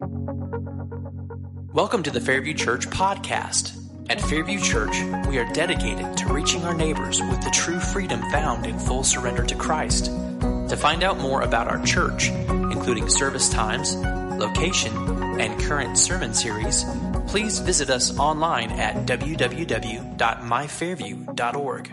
Welcome to the Fairview Church podcast. At Fairview Church, we are dedicated to reaching our neighbors with the true freedom found in full surrender to Christ. To find out more about our church, including service times, location, and current sermon series, please visit us online at www.myfairview.org.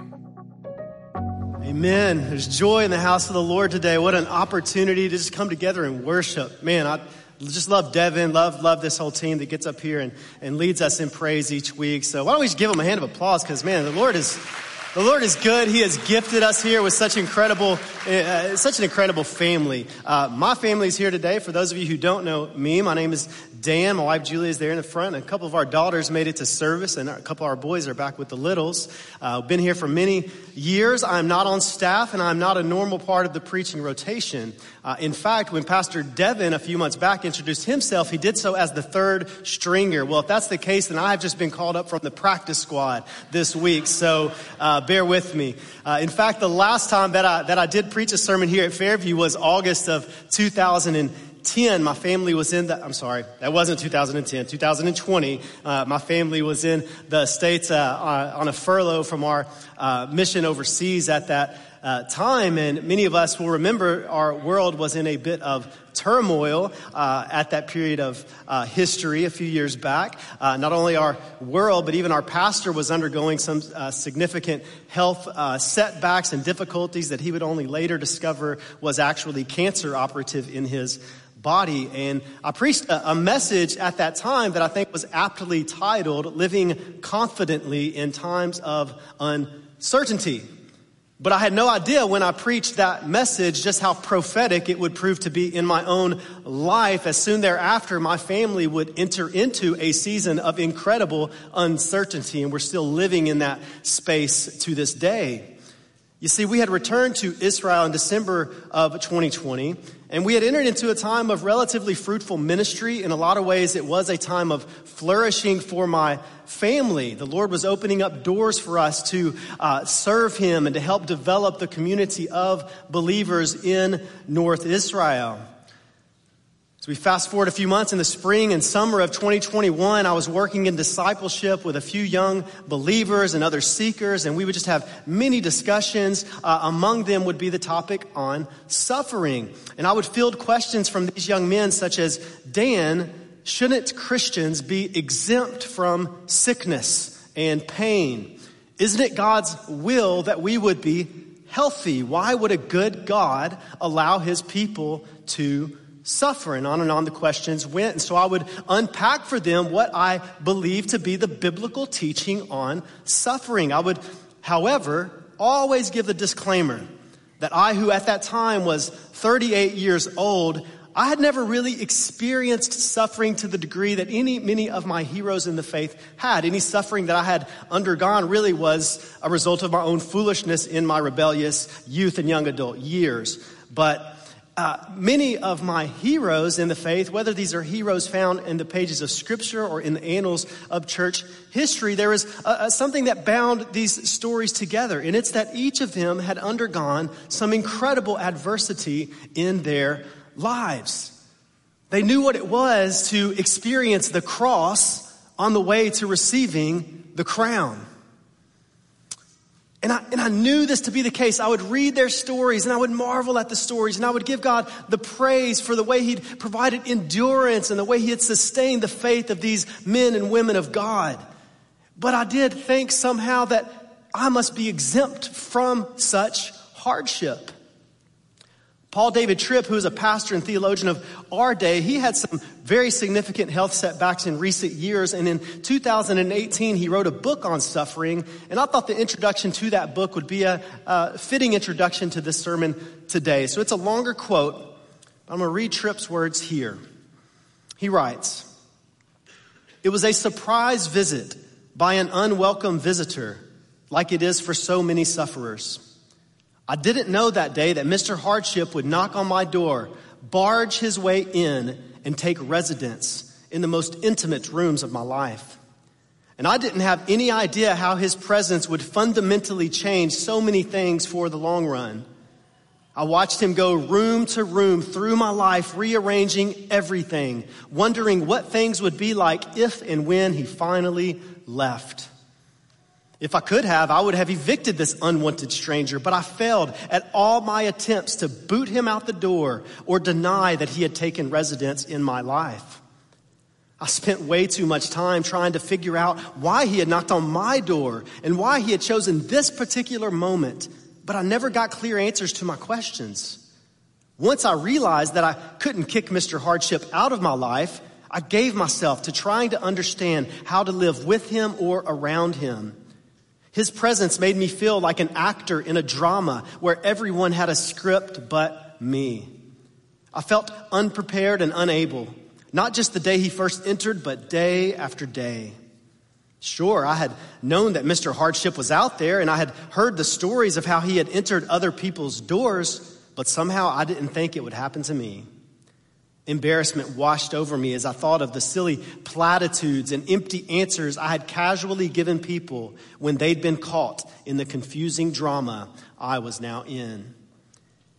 Amen. There's joy in the house of the Lord today. What an opportunity to just come together and worship. Man, I just love Devin, love, love this whole team that gets up here and, and leads us in praise each week. So why don't we just give them a hand of applause? Because man, the Lord is, the Lord is good. He has gifted us here with such incredible, uh, such an incredible family. Uh, my family is here today. For those of you who don't know me, my name is Dan. My wife Julie is there in the front. A couple of our daughters made it to service, and a couple of our boys are back with the littles. Uh, been here for many years. I'm not on staff, and I'm not a normal part of the preaching rotation. Uh, in fact, when Pastor Devin a few months back introduced himself, he did so as the third stringer. Well, if that's the case, then I've just been called up from the practice squad this week. So uh, bear with me. Uh, in fact, the last time that I that I did preach a sermon here at Fairview was August of 2010. my family was in the, I'm sorry, that wasn't 2010, 2020. Uh, my family was in the States uh, uh, on a furlough from our uh, mission overseas at that uh, time. And many of us will remember our world was in a bit of turmoil uh, at that period of uh, history a few years back. Uh, not only our world, but even our pastor was undergoing some uh, significant health setbacks and difficulties that he would only later discover was actually cancer operative in his body. And I preached a, a message at that time that I think was aptly titled Living Confidently in Times of Uncertainty. But I had no idea when I preached that message just how prophetic it would prove to be in my own life. As soon thereafter, my family would enter into a season of incredible uncertainty, and we're still living in that space to this day. You see, we had returned to Israel in December of 2020, and we had entered into a time of relatively fruitful ministry. In a lot of ways, it was a time of flourishing for my family. The Lord was opening up doors for us to uh, serve Him and to help develop the community of believers in North Israel. So we fast forward a few months in the spring and summer of 2021, I was working in discipleship with a few young believers and other seekers, and we would just have many discussions. Uh, among them would be the topic on suffering. And I would field questions from these young men such as, Dan, shouldn't Christians be exempt from sickness and pain? Isn't it God's will that we would be healthy? Why would a good God allow his people to suffer. And on and on the questions went. And so I would unpack for them what I believe to be the biblical teaching on suffering. I would, however, always give the disclaimer that I, who at that time was 38 years old, I had never really experienced suffering to the degree that any, many of my heroes in the faith had. Any suffering that I had undergone really was a result of my own foolishness in my rebellious youth and young adult years. But uh, many of my heroes in the faith, whether these are heroes found in the pages of Scripture or in the annals of church history, there is something that bound these stories together, and it's that each of them had undergone some incredible adversity in their lives. They knew what it was to experience the cross on the way to receiving the crown. And I, and I knew this to be the case. I would read their stories and I would marvel at the stories and I would give God the praise for the way He'd provided endurance and the way He had sustained the faith of these men and women of God. But I did think somehow that I must be exempt from such hardship. Paul David Tripp, who is a pastor and theologian of our day, he had some very significant health setbacks in recent years. And in 2018, he wrote a book on suffering. And I thought the introduction to that book would be a, a fitting introduction to this sermon today. So it's a longer quote. I'm going to read Tripp's words here. He writes, It was a surprise visit by an unwelcome visitor, like it is for so many sufferers. I didn't know that day that Mr. Hardship would knock on my door, barge his way in, and take residence in the most intimate rooms of my life. And I didn't have any idea how his presence would fundamentally change so many things for the long run. I watched him go room to room through my life, rearranging everything, wondering what things would be like if and when he finally left. If I could have, I would have evicted this unwanted stranger, but I failed at all my attempts to boot him out the door or deny that he had taken residence in my life. I spent way too much time trying to figure out why he had knocked on my door and why he had chosen this particular moment but I never got clear answers to my questions. Once I realized that I couldn't kick Mr. Hardship out of my life, I gave myself to trying to understand how to live with him or around him. His presence made me feel like an actor in a drama where everyone had a script but me. I felt unprepared and unable, not just the day he first entered, but day after day. Sure, I had known that Mr. Hardship was out there and I had heard the stories of how he had entered other people's doors, but somehow I didn't think it would happen to me. Embarrassment washed over me as I thought of the silly platitudes and empty answers I had casually given people when they'd been caught in the confusing drama I was now in.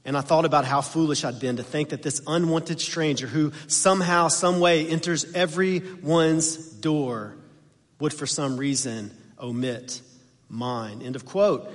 And I thought about how foolish I'd been to think that this unwanted stranger who somehow, some way enters everyone's door would for some reason omit mine. End of quote.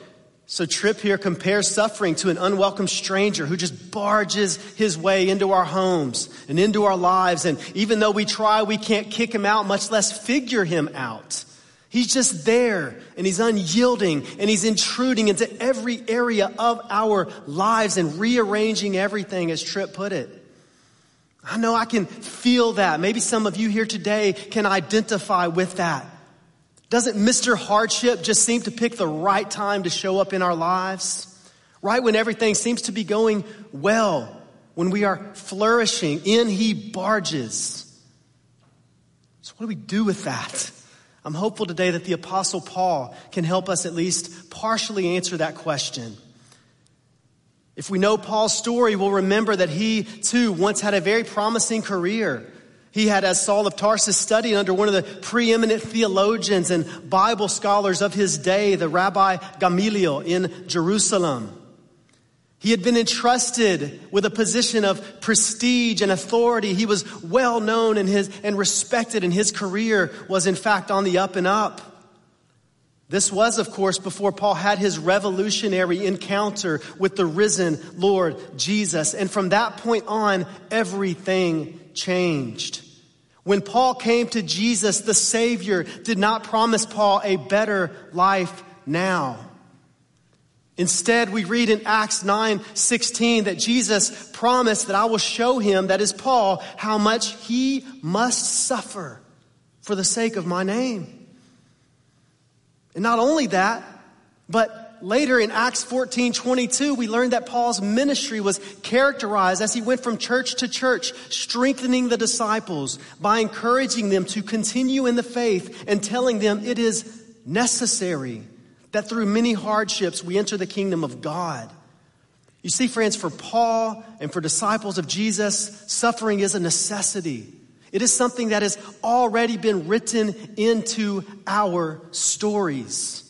So Tripp here compares suffering to an unwelcome stranger who just barges his way into our homes and into our lives. And even though we try, we can't kick him out, much less figure him out. He's just there and he's unyielding and he's intruding into every area of our lives and rearranging everything, as Tripp put it. I know I can feel that. Maybe some of you here today can identify with that. Doesn't Mr. Hardship just seem to pick the right time to show up in our lives? Right when everything seems to be going well, when we are flourishing, in he barges. So, what do we do with that? I'm hopeful today that the Apostle Paul can help us at least partially answer that question. If we know Paul's story, we'll remember that he too once had a very promising career. He had, as Saul of Tarsus, studied under one of the preeminent theologians and Bible scholars of his day, the Rabbi Gamaliel in Jerusalem. He had been entrusted with a position of prestige and authority. He was well known and, his, and respected, and his career was, in fact, on the up and up. This was, of course, before Paul had his revolutionary encounter with the risen Lord Jesus. And from that point on, everything changed. When Paul came to Jesus, the Savior did not promise Paul a better life now. Instead, we read in Acts 9 16 that Jesus promised that I will show him, that is Paul, how much he must suffer for the sake of my name. And not only that, but later in Acts 14 22, we learn that Paul's ministry was characterized as he went from church to church, strengthening the disciples by encouraging them to continue in the faith and telling them it is necessary that through many hardships we enter the kingdom of God. You see, friends, for Paul and for disciples of Jesus, suffering is a necessity. It is something that has already been written into our stories.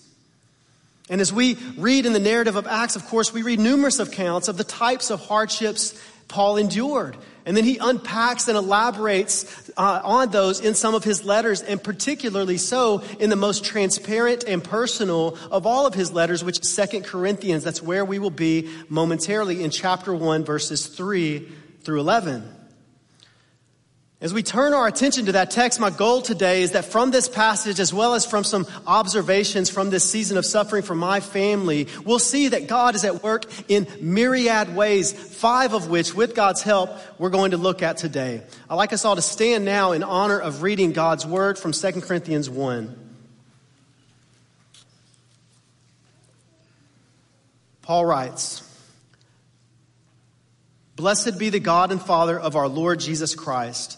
And as we read in the narrative of Acts, of course, we read numerous accounts of the types of hardships Paul endured. And then he unpacks and elaborates uh, on those in some of his letters, and particularly so in the most transparent and personal of all of his letters, which is Second Corinthians. That's where we will be momentarily in chapter 1, verses 3 through 11. As we turn our attention to that text, my goal today is that from this passage, as well as from some observations from this season of suffering for my family, we'll see that God is at work in myriad ways, five of which, with God's help, we're going to look at today. I'd like us all to stand now in honor of reading God's word from 2 Corinthians 1. Paul writes, Blessed be the God and Father of our Lord Jesus Christ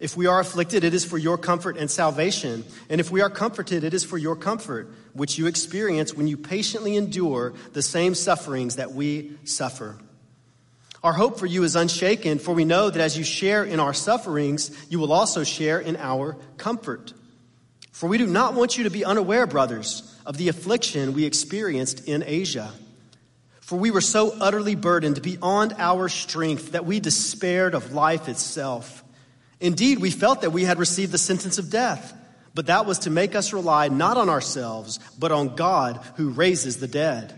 If we are afflicted, it is for your comfort and salvation. And if we are comforted, it is for your comfort, which you experience when you patiently endure the same sufferings that we suffer. Our hope for you is unshaken, for we know that as you share in our sufferings, you will also share in our comfort. For we do not want you to be unaware, brothers, of the affliction we experienced in Asia. For we were so utterly burdened beyond our strength that we despaired of life itself. Indeed, we felt that we had received the sentence of death, but that was to make us rely not on ourselves, but on God who raises the dead.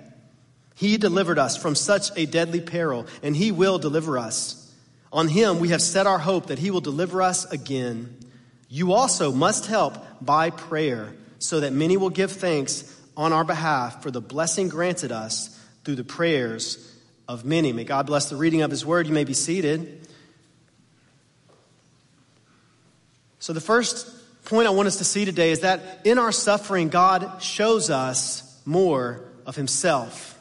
He delivered us from such a deadly peril, and He will deliver us. On Him we have set our hope that He will deliver us again. You also must help by prayer, so that many will give thanks on our behalf for the blessing granted us through the prayers of many. May God bless the reading of His word. You may be seated. So, the first point I want us to see today is that in our suffering, God shows us more of Himself.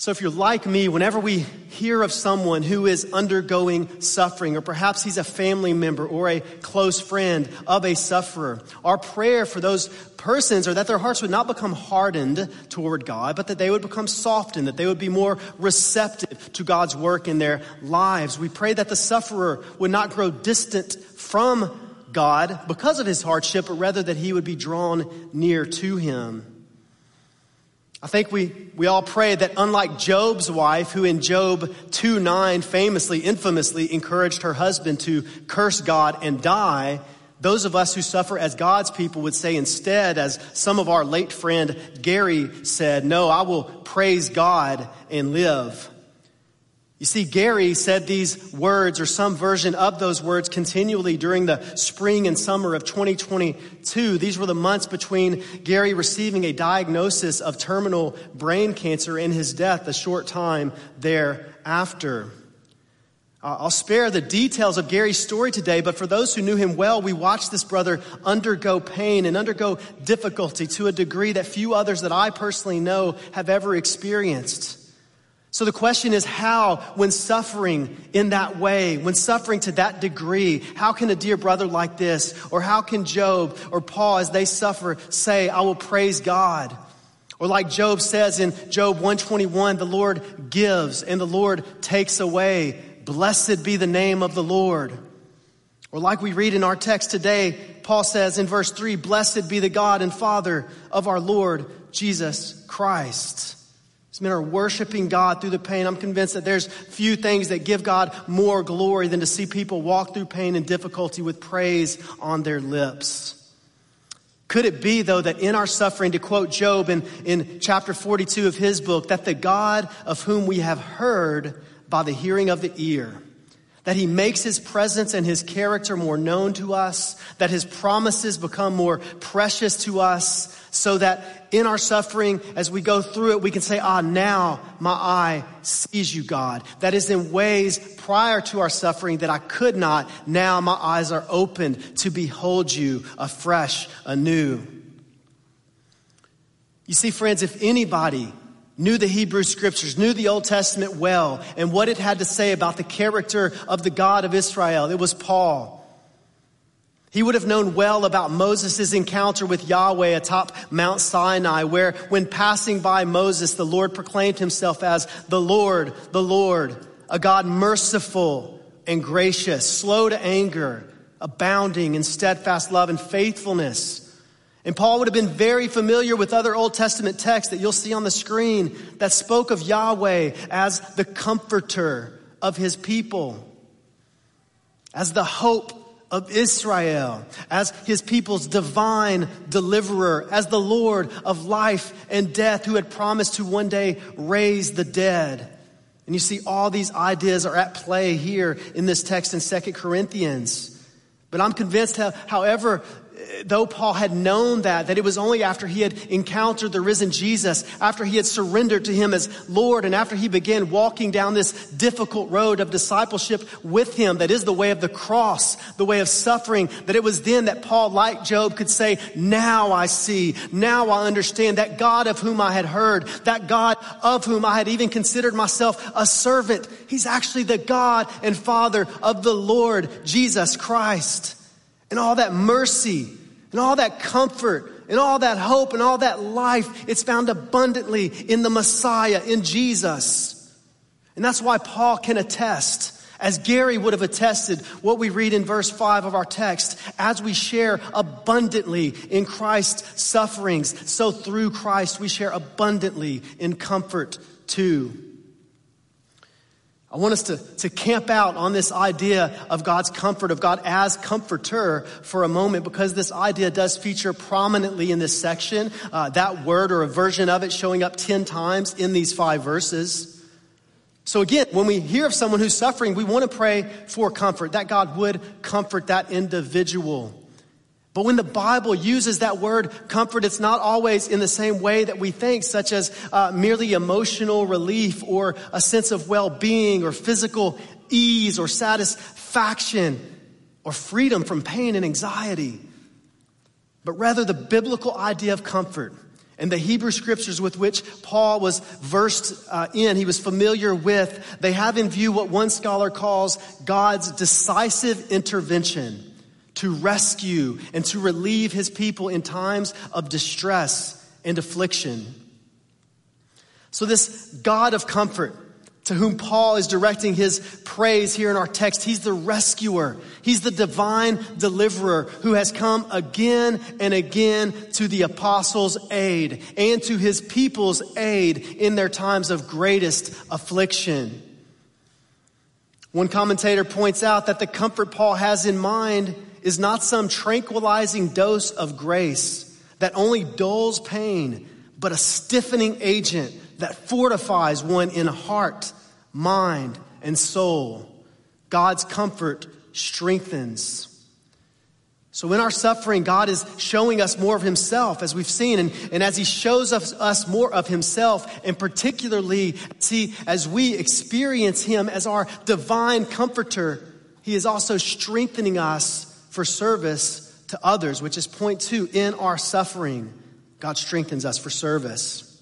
So, if you're like me, whenever we hear of someone who is undergoing suffering, or perhaps he's a family member or a close friend of a sufferer, our prayer for those persons are that their hearts would not become hardened toward God, but that they would become softened, that they would be more receptive to God's work in their lives. We pray that the sufferer would not grow distant from God because of his hardship, but rather that he would be drawn near to him. I think we, we all pray that unlike Job's wife, who in Job 2 9 famously, infamously encouraged her husband to curse God and die, those of us who suffer as God's people would say instead, as some of our late friend Gary said, No, I will praise God and live. You see, Gary said these words or some version of those words continually during the spring and summer of 2022. These were the months between Gary receiving a diagnosis of terminal brain cancer and his death a short time thereafter. Uh, I'll spare the details of Gary's story today, but for those who knew him well, we watched this brother undergo pain and undergo difficulty to a degree that few others that I personally know have ever experienced. So the question is how, when suffering in that way, when suffering to that degree, how can a dear brother like this, or how can Job or Paul, as they suffer, say, I will praise God? Or like Job says in Job 121, the Lord gives and the Lord takes away. Blessed be the name of the Lord. Or like we read in our text today, Paul says in verse 3, Blessed be the God and Father of our Lord Jesus Christ. These men are worshiping God through the pain. I'm convinced that there's few things that give God more glory than to see people walk through pain and difficulty with praise on their lips. Could it be, though, that in our suffering, to quote Job in, in chapter 42 of his book, that the God of whom we have heard by the hearing of the ear, that he makes his presence and his character more known to us, that his promises become more precious to us, so that in our suffering, as we go through it, we can say, ah, now my eye sees you, God. That is in ways prior to our suffering that I could not. Now my eyes are opened to behold you afresh, anew. You see, friends, if anybody knew the Hebrew scriptures, knew the Old Testament well, and what it had to say about the character of the God of Israel. It was Paul. He would have known well about Moses' encounter with Yahweh atop Mount Sinai, where when passing by Moses, the Lord proclaimed himself as the Lord, the Lord, a God merciful and gracious, slow to anger, abounding in steadfast love and faithfulness. And Paul would have been very familiar with other Old Testament texts that you'll see on the screen that spoke of Yahweh as the comforter of his people, as the hope of Israel, as his people's divine deliverer, as the Lord of life and death who had promised to one day raise the dead. And you see all these ideas are at play here in this text in Second Corinthians. But I'm convinced, however though Paul had known that, that it was only after he had encountered the risen Jesus, after he had surrendered to him as Lord, and after he began walking down this difficult road of discipleship with him, that is the way of the cross, the way of suffering, that it was then that Paul, like Job, could say, now I see, now I understand that God of whom I had heard, that God of whom I had even considered myself a servant, he's actually the God and Father of the Lord Jesus Christ. And all that mercy and all that comfort and all that hope and all that life, it's found abundantly in the Messiah, in Jesus. And that's why Paul can attest, as Gary would have attested, what we read in verse 5 of our text, as we share abundantly in Christ's sufferings, so through Christ we share abundantly in comfort too. I want us to, to camp out on this idea of God's comfort, of God as comforter for a moment, because this idea does feature prominently in this section. Uh, that word or a version of it showing up 10 times in these five verses. So again, when we hear of someone who's suffering, we want to pray for comfort, that God would comfort that individual. But when the Bible uses that word comfort, it's not always in the same way that we think, such as uh, merely emotional relief or a sense of well being or physical ease or satisfaction or freedom from pain and anxiety. But rather, the biblical idea of comfort and the Hebrew scriptures with which Paul was versed uh, in, he was familiar with, they have in view what one scholar calls God's decisive intervention to rescue and to relieve his people in times of distress and affliction. So, this God of comfort, to whom Paul is directing his praise here in our text, he's the rescuer. He's the divine deliverer who has come again and again to the apostles' aid and to his people's aid in their times of greatest affliction. One commentator points out that the comfort Paul has in mind is not some tranquilizing dose of grace that only dulls pain, but a stiffening agent that fortifies one in heart, mind, and soul. God's comfort strengthens. So in our suffering, God is showing us more of himself as we've seen. And, and as he shows us, us more of himself, and particularly see, as we experience him as our divine comforter, he is also strengthening us for service to others, which is point two in our suffering, God strengthens us for service.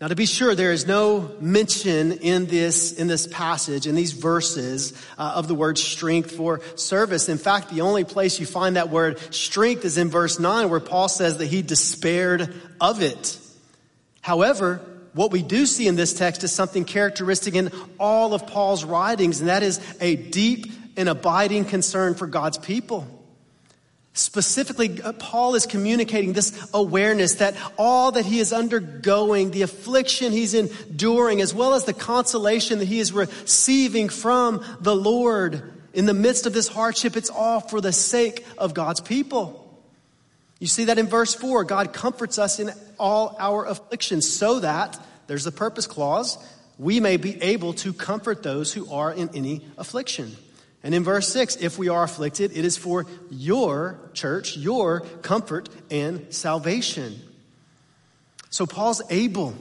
Now, to be sure, there is no mention in this, in this passage, in these verses, uh, of the word strength for service. In fact, the only place you find that word strength is in verse 9, where Paul says that he despaired of it. However, what we do see in this text is something characteristic in all of Paul's writings, and that is a deep an abiding concern for God's people. Specifically, uh, Paul is communicating this awareness that all that he is undergoing, the affliction he's enduring, as well as the consolation that he is receiving from the Lord in the midst of this hardship, it's all for the sake of God's people. You see that in verse 4. God comforts us in all our afflictions so that, there's the purpose clause, we may be able to comfort those who are in any affliction. And in verse 6, if we are afflicted, it is for your church, your comfort and salvation. So Paul's able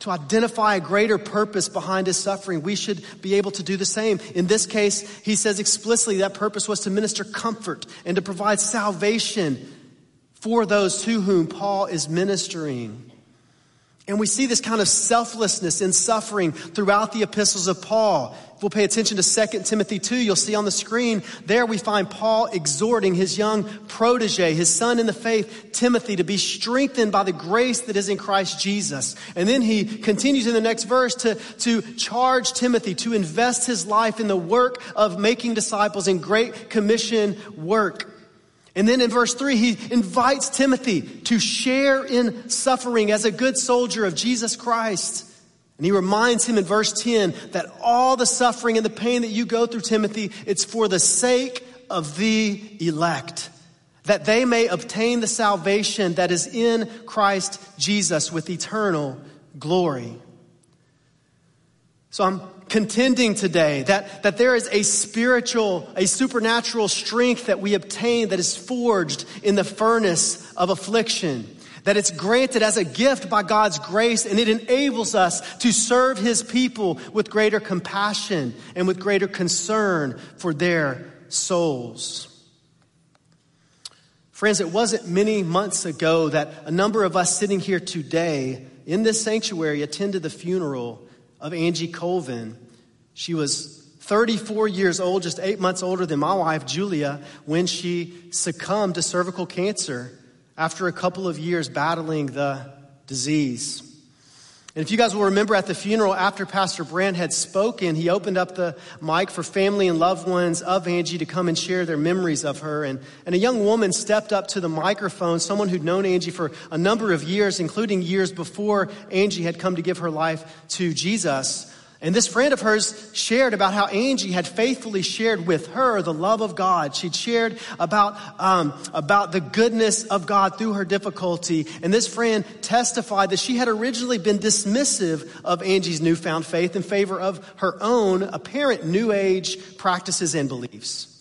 to identify a greater purpose behind his suffering. We should be able to do the same. In this case, he says explicitly that purpose was to minister comfort and to provide salvation for those to whom Paul is ministering. And we see this kind of selflessness in suffering throughout the epistles of Paul. If we'll pay attention to 2 Timothy 2, you'll see on the screen, there we find Paul exhorting his young protege, his son in the faith, Timothy, to be strengthened by the grace that is in Christ Jesus. And then he continues in the next verse to, to charge Timothy to invest his life in the work of making disciples in great commission work. And then in verse 3, he invites Timothy to share in suffering as a good soldier of Jesus Christ. And he reminds him in verse 10 that all the suffering and the pain that you go through, Timothy, it's for the sake of the elect, that they may obtain the salvation that is in Christ Jesus with eternal glory. So I'm contending today, that, that there is a spiritual, a supernatural strength that we obtain that is forged in the furnace of affliction. That it's granted as a gift by God's grace and it enables us to serve His people with greater compassion and with greater concern for their souls. Friends, it wasn't many months ago that a number of us sitting here today in this sanctuary attended the funeral of Angie Colvin. She was 34 years old, just eight months older than my wife, Julia, when she succumbed to cervical cancer after a couple of years battling the disease. And if you guys will remember at the funeral, after Pastor Brand had spoken, he opened up the mic for family and loved ones of Angie to come and share their memories of her. And, and a young woman stepped up to the microphone, someone who'd known Angie for a number of years, including years before Angie had come to give her life to Jesus. And this friend of hers shared about how Angie had faithfully shared with her the love of God. She'd shared about, um, about the goodness of God through her difficulty. And this friend testified that she had originally been dismissive of Angie's newfound faith in favor of her own apparent new age practices and beliefs.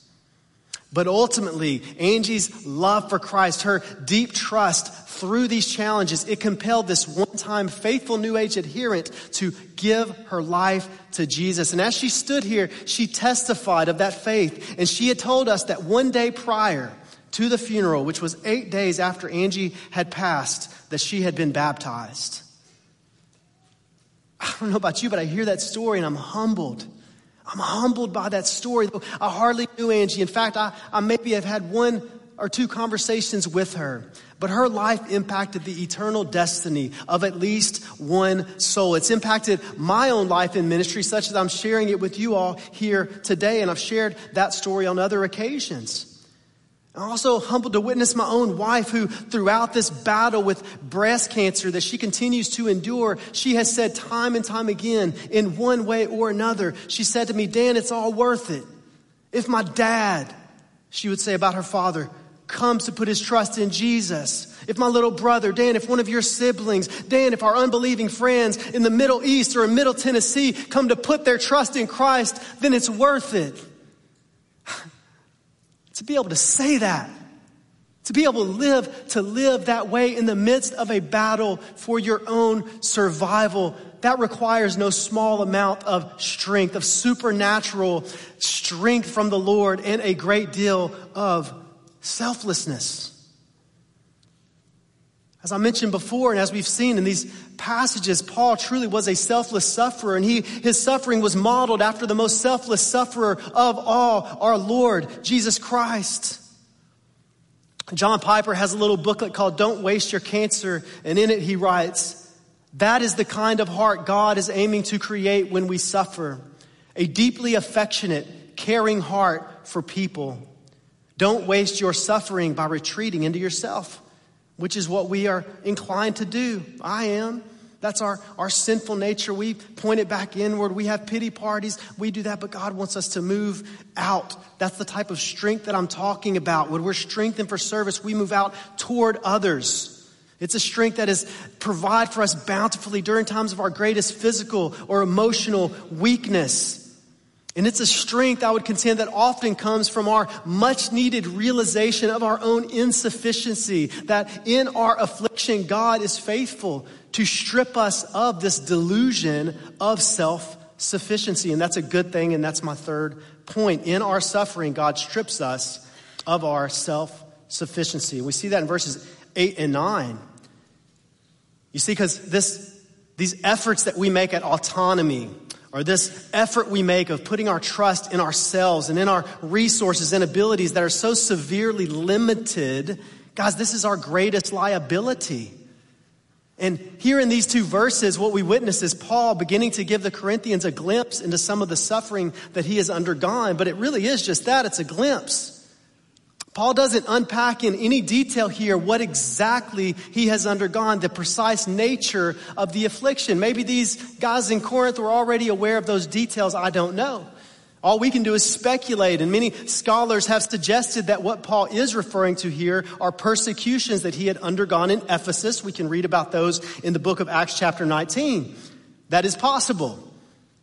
But ultimately, Angie's love for Christ, her deep trust through these challenges, it compelled this one time faithful New Age adherent to give her life to Jesus. And as she stood here, she testified of that faith. And she had told us that one day prior to the funeral, which was eight days after Angie had passed, that she had been baptized. I don't know about you, but I hear that story and I'm humbled. I'm humbled by that story. I hardly knew Angie. In fact, I, I maybe have had one or two conversations with her, but her life impacted the eternal destiny of at least one soul. It's impacted my own life in ministry, such as I'm sharing it with you all here today, and I've shared that story on other occasions. I'm also humbled to witness my own wife who, throughout this battle with breast cancer that she continues to endure, she has said time and time again, in one way or another, she said to me, Dan, it's all worth it. If my dad, she would say about her father, comes to put his trust in Jesus. If my little brother, Dan, if one of your siblings, Dan, if our unbelieving friends in the Middle East or in Middle Tennessee come to put their trust in Christ, then it's worth it. To be able to say that, to be able to live, to live that way in the midst of a battle for your own survival, that requires no small amount of strength, of supernatural strength from the Lord and a great deal of selflessness. As I mentioned before, and as we've seen in these passages, Paul truly was a selfless sufferer, and he, his suffering was modeled after the most selfless sufferer of all, our Lord, Jesus Christ. John Piper has a little booklet called Don't Waste Your Cancer, and in it he writes, That is the kind of heart God is aiming to create when we suffer. A deeply affectionate, caring heart for people. Don't waste your suffering by retreating into yourself, which is what we are inclined to do. I am. That's our, our sinful nature. We point it back inward. We have pity parties. We do that, but God wants us to move out. That's the type of strength that I'm talking about. When we're strengthened for service, we move out toward others. It's a strength that is provide for us bountifully during times of our greatest physical or emotional weakness. And it's a strength, I would contend, that often comes from our much needed realization of our own insufficiency, that in our affliction, God is faithful to strip us of this delusion of self sufficiency. And that's a good thing, and that's my third point. In our suffering, God strips us of our self sufficiency. We see that in verses 8 and 9. You see, because this, these efforts that we make at autonomy, or this effort we make of putting our trust in ourselves and in our resources and abilities that are so severely limited, guys, this is our greatest liability. And here in these two verses, what we witness is Paul beginning to give the Corinthians a glimpse into some of the suffering that he has undergone, but it really is just that it's a glimpse. Paul doesn't unpack in any detail here what exactly he has undergone, the precise nature of the affliction. Maybe these guys in Corinth were already aware of those details. I don't know. All we can do is speculate, and many scholars have suggested that what Paul is referring to here are persecutions that he had undergone in Ephesus. We can read about those in the book of Acts, chapter 19. That is possible.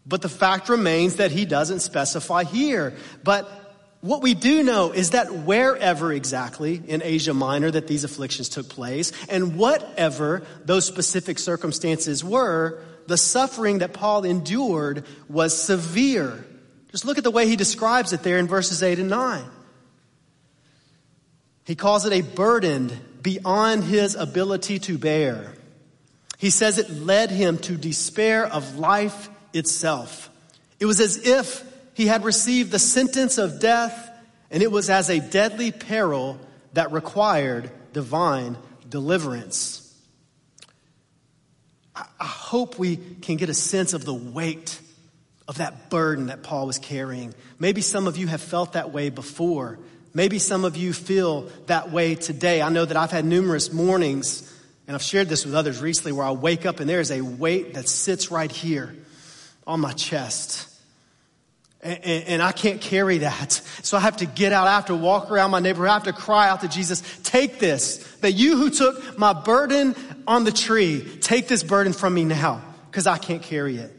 But the fact remains that he doesn't specify here. But what we do know is that wherever exactly in Asia Minor that these afflictions took place, and whatever those specific circumstances were, the suffering that Paul endured was severe. Just look at the way he describes it there in verses 8 and 9. He calls it a burden beyond his ability to bear. He says it led him to despair of life itself. It was as if he had received the sentence of death, and it was as a deadly peril that required divine deliverance. I hope we can get a sense of the weight of that burden that Paul was carrying. Maybe some of you have felt that way before. Maybe some of you feel that way today. I know that I've had numerous mornings, and I've shared this with others recently, where I wake up and there is a weight that sits right here on my chest. And, and, I can't carry that. So I have to get out. I have to walk around my neighborhood. I have to cry out to Jesus, take this. That you who took my burden on the tree, take this burden from me now because I can't carry it.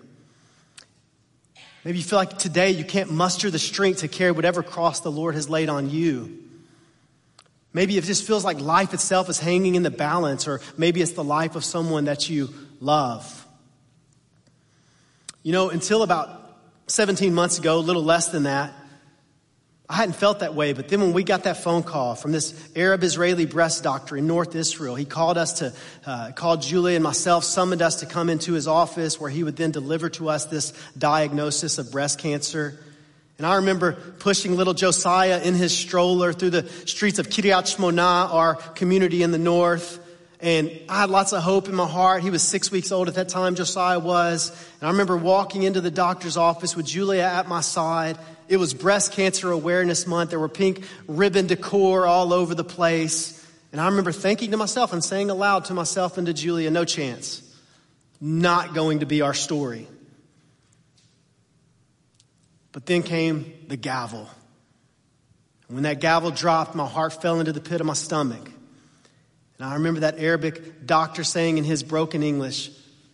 Maybe you feel like today you can't muster the strength to carry whatever cross the Lord has laid on you. Maybe it just feels like life itself is hanging in the balance, or maybe it's the life of someone that you love. You know, until about 17 months ago, a little less than that, I hadn't felt that way, but then when we got that phone call from this Arab Israeli breast doctor in North Israel, he called us to, uh, called Julia and myself, summoned us to come into his office where he would then deliver to us this diagnosis of breast cancer. And I remember pushing little Josiah in his stroller through the streets of Kiryat Shmona, our community in the north. And I had lots of hope in my heart. He was six weeks old at that time, Josiah was. And I remember walking into the doctor's office with Julia at my side. It was Breast Cancer Awareness Month. There were pink ribbon decor all over the place. And I remember thinking to myself and saying aloud to myself and to Julia, no chance. Not going to be our story. But then came the gavel. And when that gavel dropped, my heart fell into the pit of my stomach. And I remember that Arabic doctor saying in his broken English,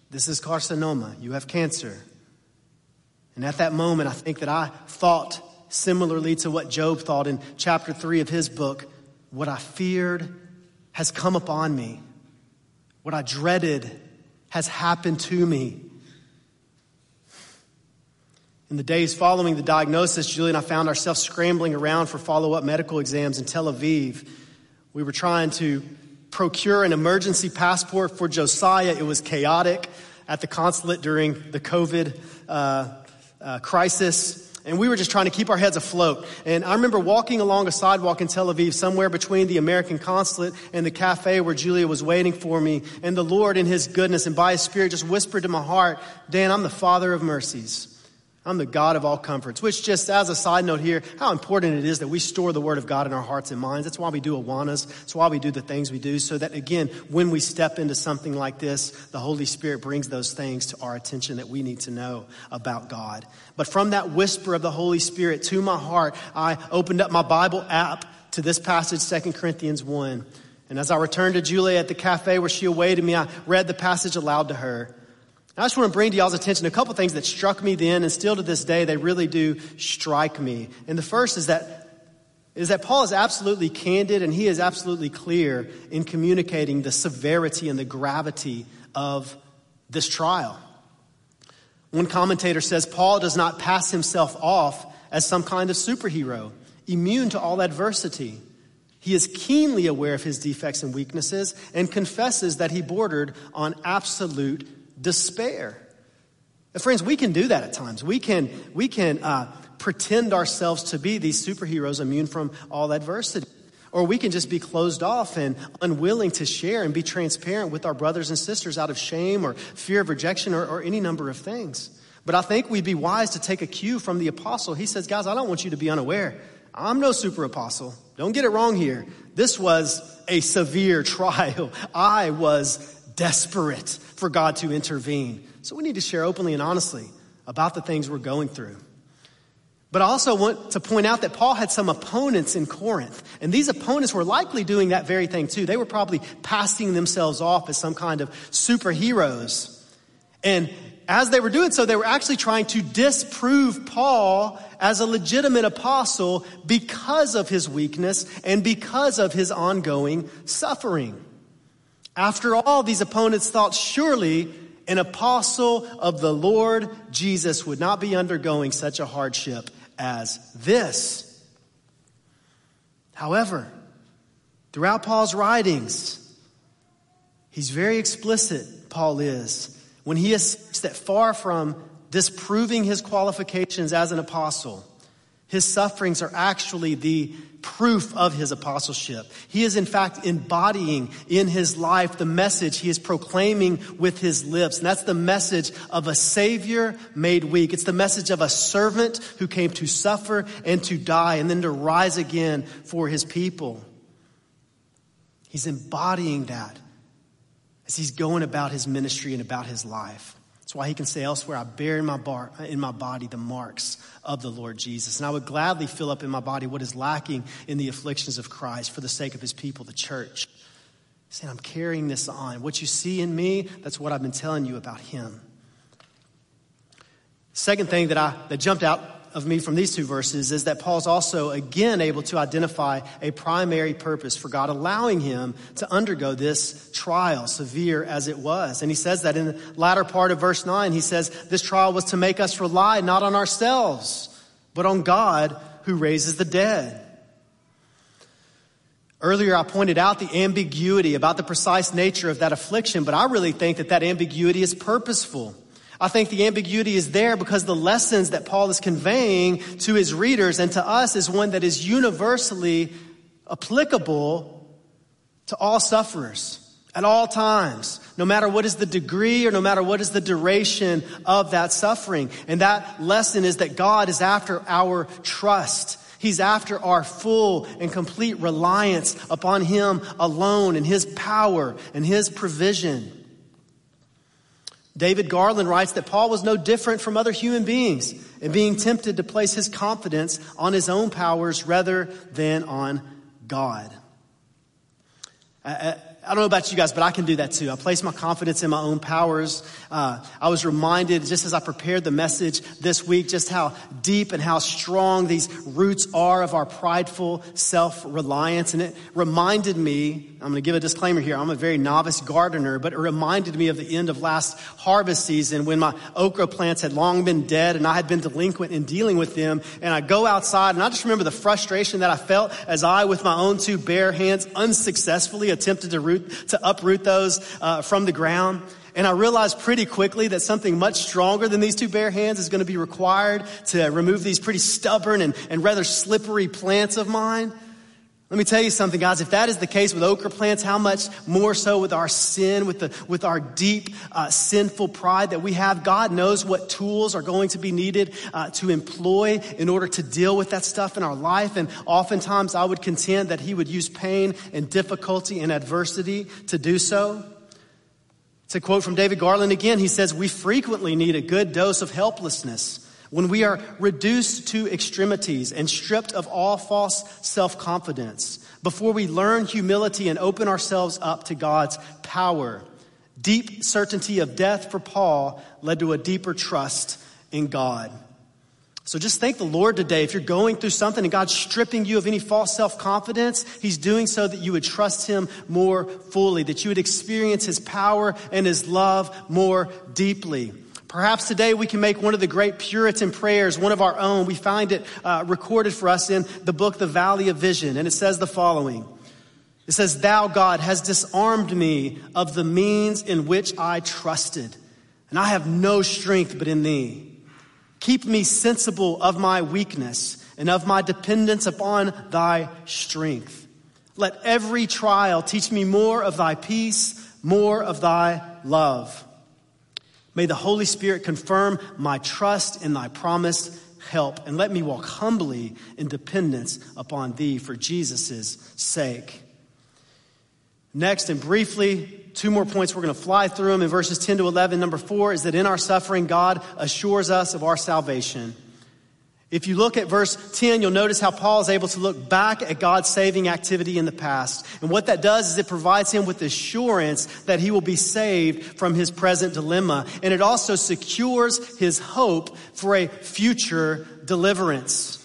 This is carcinoma, you have cancer. And at that moment, I think that I thought similarly to what Job thought in chapter 3 of his book what I feared has come upon me, what I dreaded has happened to me. In the days following the diagnosis, Julie and I found ourselves scrambling around for follow up medical exams in Tel Aviv. We were trying to procure an emergency passport for Josiah. It was chaotic at the consulate during the COVID uh, uh, crisis. And we were just trying to keep our heads afloat. And I remember walking along a sidewalk in Tel Aviv, somewhere between the American consulate and the cafe where Julia was waiting for me. And the Lord, in His goodness and by His Spirit, just whispered to my heart, Dan, I'm the Father of mercies. I'm the God of all comforts, which just as a side note here, how important it is that we store the word of God in our hearts and minds. That's why we do Awanas. That's why we do the things we do so that again, when we step into something like this, the Holy Spirit brings those things to our attention that we need to know about God. But from that whisper of the Holy Spirit to my heart, I opened up my Bible app to this passage, 2 Corinthians 1. And as I returned to Julia at the cafe where she awaited me, I read the passage aloud to her. I just want to bring to y'all's attention a couple things that struck me then and still to this day, they really do strike me. And the first is that is that Paul is absolutely candid and he is absolutely clear in communicating the severity and the gravity of this trial. One commentator says Paul does not pass himself off as some kind of superhero, immune to all adversity. He is keenly aware of his defects and weaknesses and confesses that he bordered on absolute despair. friends, we can do that at times. We can, we can uh, pretend ourselves to be these superheroes immune from all adversity. Or we can just be closed off and unwilling to share and be transparent with our brothers and sisters out of shame or fear of rejection or, or any number of things. But I think we'd be wise to take a cue from the apostle. He says, Guys, I don't want you to be unaware. I'm no super apostle. Don't get it wrong here. This was a severe trial. I was desperate for God to intervene. So we need to share openly and honestly about the things we're going through. But I also want to point out that Paul had some opponents in Corinth. And these opponents were likely doing that very thing too. They were probably passing themselves off as some kind of superheroes. And as they were doing so, they were actually trying to disprove Paul as a legitimate apostle because of his weakness and because of his ongoing suffering. After all, these opponents thought surely an apostle of the Lord Jesus would not be undergoing such a hardship as this. However, throughout Paul's writings, he's very explicit, Paul is, when he asserts that far from disproving his qualifications as an apostle, his sufferings are actually the proof of his apostleship. He is in fact embodying in his life the message he is proclaiming with his lips. And that's the message of a savior made weak. It's the message of a servant who came to suffer and to die and then to rise again for his people. He's embodying that as he's going about his ministry and about his life. That's why he can say elsewhere, I bear in my, bar, in my body the marks of the Lord Jesus. And I would gladly fill up in my body what is lacking in the afflictions of Christ for the sake of his people, the church. Saying, I'm carrying this on. What you see in me, that's what I've been telling you about him. Second thing that I that jumped out of me from these two verses is that Paul's also again able to identify a primary purpose for God allowing him to undergo this trial, severe as it was. And he says that in the latter part of verse 9, he says, This trial was to make us rely not on ourselves, but on God who raises the dead. Earlier, I pointed out the ambiguity about the precise nature of that affliction, but I really think that that ambiguity is purposeful. I think the ambiguity is there because the lessons that Paul is conveying to his readers and to us is one that is universally applicable to all sufferers at all times, no matter what is the degree or no matter what is the duration of that suffering. And that lesson is that God is after our trust. He's after our full and complete reliance upon Him alone and His power and His provision. David Garland writes that Paul was no different from other human beings in being tempted to place his confidence on his own powers rather than on God. I don't know about you guys, but I can do that too. I place my confidence in my own powers. Uh, I was reminded just as I prepared the message this week, just how deep and how strong these roots are of our prideful self-reliance. And it reminded me, I'm going to give a disclaimer here. I'm a very novice gardener, but it reminded me of the end of last harvest season when my okra plants had long been dead and I had been delinquent in dealing with them. And I go outside and I just remember the frustration that I felt as I, with my own two bare hands, unsuccessfully attempted to root to uproot those uh, from the ground. And I realized pretty quickly that something much stronger than these two bare hands is going to be required to remove these pretty stubborn and, and rather slippery plants of mine. Let me tell you something, guys. If that is the case with okra plants, how much more so with our sin, with the with our deep uh, sinful pride that we have? God knows what tools are going to be needed uh, to employ in order to deal with that stuff in our life. And oftentimes, I would contend that He would use pain and difficulty and adversity to do so. To quote from David Garland again. He says, "We frequently need a good dose of helplessness." When we are reduced to extremities and stripped of all false self confidence, before we learn humility and open ourselves up to God's power. Deep certainty of death for Paul led to a deeper trust in God. So just thank the Lord today. If you're going through something and God's stripping you of any false self confidence, He's doing so that you would trust Him more fully, that you would experience His power and His love more deeply. Perhaps today we can make one of the great Puritan prayers one of our own. We find it uh, recorded for us in the book, The Valley of Vision, and it says the following. It says, Thou, God, has disarmed me of the means in which I trusted, and I have no strength but in Thee. Keep me sensible of my weakness and of my dependence upon Thy strength. Let every trial teach me more of Thy peace, more of Thy love. May the Holy Spirit confirm my trust in thy promised help and let me walk humbly in dependence upon thee for Jesus' sake. Next, and briefly, two more points we're going to fly through them in verses 10 to 11. Number four is that in our suffering, God assures us of our salvation. If you look at verse 10, you'll notice how Paul is able to look back at God's saving activity in the past. And what that does is it provides him with assurance that he will be saved from his present dilemma. And it also secures his hope for a future deliverance.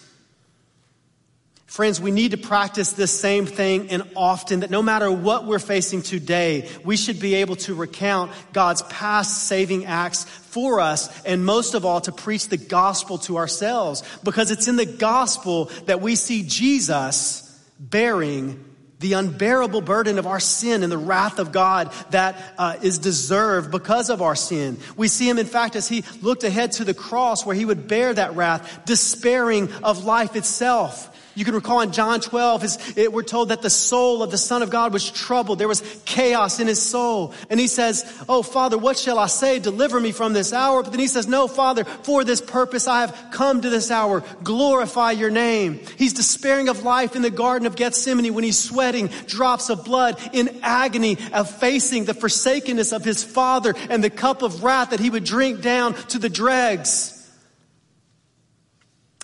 Friends, we need to practice this same thing and often that no matter what we're facing today, we should be able to recount God's past saving acts for us and most of all to preach the gospel to ourselves because it's in the gospel that we see Jesus bearing the unbearable burden of our sin and the wrath of God that uh, is deserved because of our sin. We see him, in fact, as he looked ahead to the cross where he would bear that wrath, despairing of life itself. You can recall in John 12, it, we're told that the soul of the Son of God was troubled. There was chaos in his soul. And he says, Oh, Father, what shall I say? Deliver me from this hour. But then he says, No, Father, for this purpose I have come to this hour. Glorify your name. He's despairing of life in the Garden of Gethsemane when he's sweating drops of blood in agony of facing the forsakenness of his Father and the cup of wrath that he would drink down to the dregs.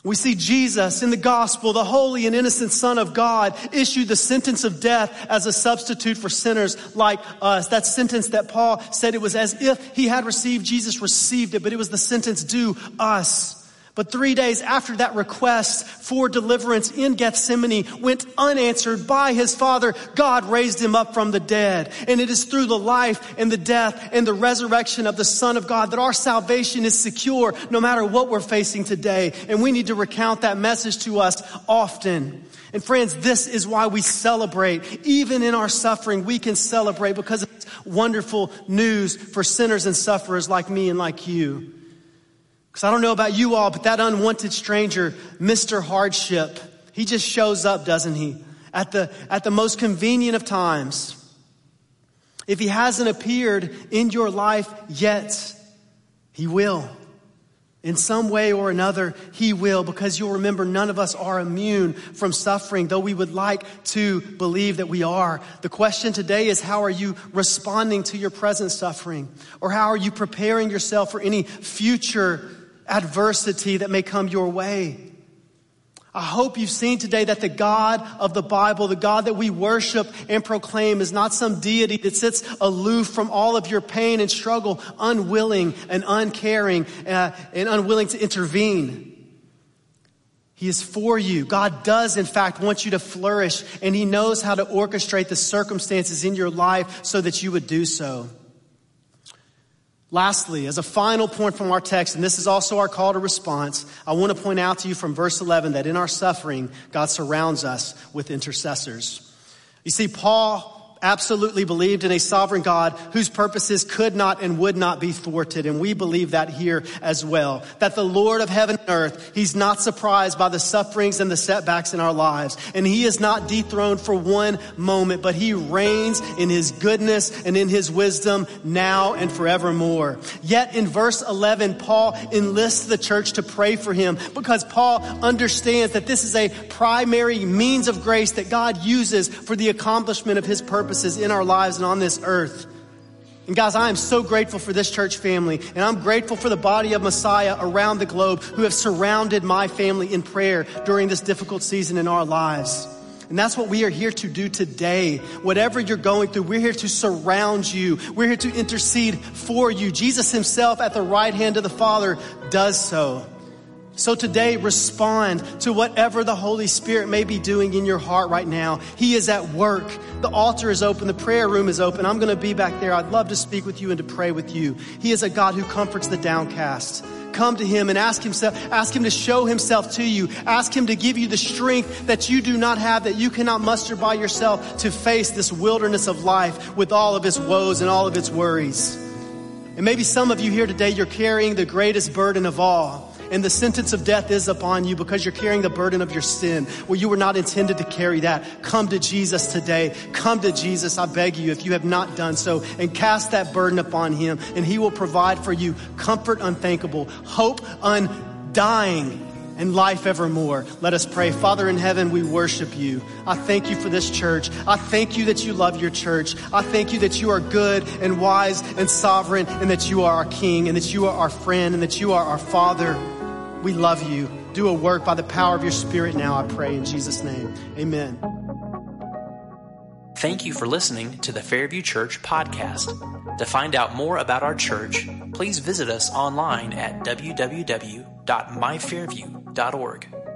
We see Jesus in the gospel, the holy and innocent Son of God, issue the sentence of death as a substitute for sinners like us. That sentence that Paul said it was as if he had received, Jesus received it, but it was the sentence due us. But three days after that request for deliverance in Gethsemane went unanswered by his father, God raised him up from the dead. And it is through the life and the death and the resurrection of the Son of God that our salvation is secure no matter what we're facing today. And we need to recount that message to us often. And friends, this is why we celebrate. Even in our suffering, we can celebrate because it's wonderful news for sinners and sufferers like me and like you. Because I don't know about you all, but that unwanted stranger, Mr. Hardship, he just shows up, doesn't he? At the, at the most convenient of times. If he hasn't appeared in your life yet, he will. In some way or another, he will, because you'll remember none of us are immune from suffering, though we would like to believe that we are. The question today is how are you responding to your present suffering? Or how are you preparing yourself for any future adversity that may come your way. I hope you've seen today that the God of the Bible, the God that we worship and proclaim is not some deity that sits aloof from all of your pain and struggle, unwilling and uncaring uh, and unwilling to intervene. He is for you. God does, in fact, want you to flourish, and He knows how to orchestrate the circumstances in your life so that you would do so. Lastly, as a final point from our text, and this is also our call to response, I want to point out to you from verse 11 that in our suffering, God surrounds us with intercessors. You see, Paul absolutely believed in a sovereign God whose purposes could not and would not be thwarted. And we believe that here as well. That the Lord of heaven and earth, He's not surprised by the sufferings and the setbacks in our lives. And He is not dethroned for one moment, but He reigns in His goodness and in His wisdom now and forevermore. Yet in verse 11, Paul enlists the church to pray for him because Paul understands that this is a primary means of grace that God uses for the accomplishment of His purpose purposes in our lives and on this earth. And guys, I am so grateful for this church family, and I'm grateful for the body of Messiah around the globe who have surrounded my family in prayer during this difficult season in our lives. And that's what we are here to do today. Whatever you're going through, we're here to surround you. We're here to intercede for you. Jesus himself at the right hand of the Father does so. So today, respond to whatever the Holy Spirit may be doing in your heart right now. He is at work. The altar is open. The prayer room is open. I'm going to be back there. I'd love to speak with you and to pray with you. He is a God who comforts the downcast. Come to Him and ask Himself, ask Him to show Himself to you. Ask Him to give you the strength that you do not have, that you cannot muster by yourself to face this wilderness of life with all of its woes and all of its worries. And maybe some of you here today, you're carrying the greatest burden of all and the sentence of death is upon you because you're carrying the burden of your sin where you were not intended to carry that. Come to Jesus today. Come to Jesus, I beg you, if you have not done so, and cast that burden upon him, and he will provide for you comfort unthinkable, hope undying and life evermore. Let us pray. Father in heaven, we worship you. I thank you for this church. I thank you that you love your church. I thank you that you are good and wise and sovereign and that you are our king and that you are our friend and that you are our father. We love you. do a work by the power of your Spirit now, I pray in Jesus' name. Amen. Thank you for listening to the Fairview Church podcast. To find out more about our church, please visit us online at www.myfairview.org.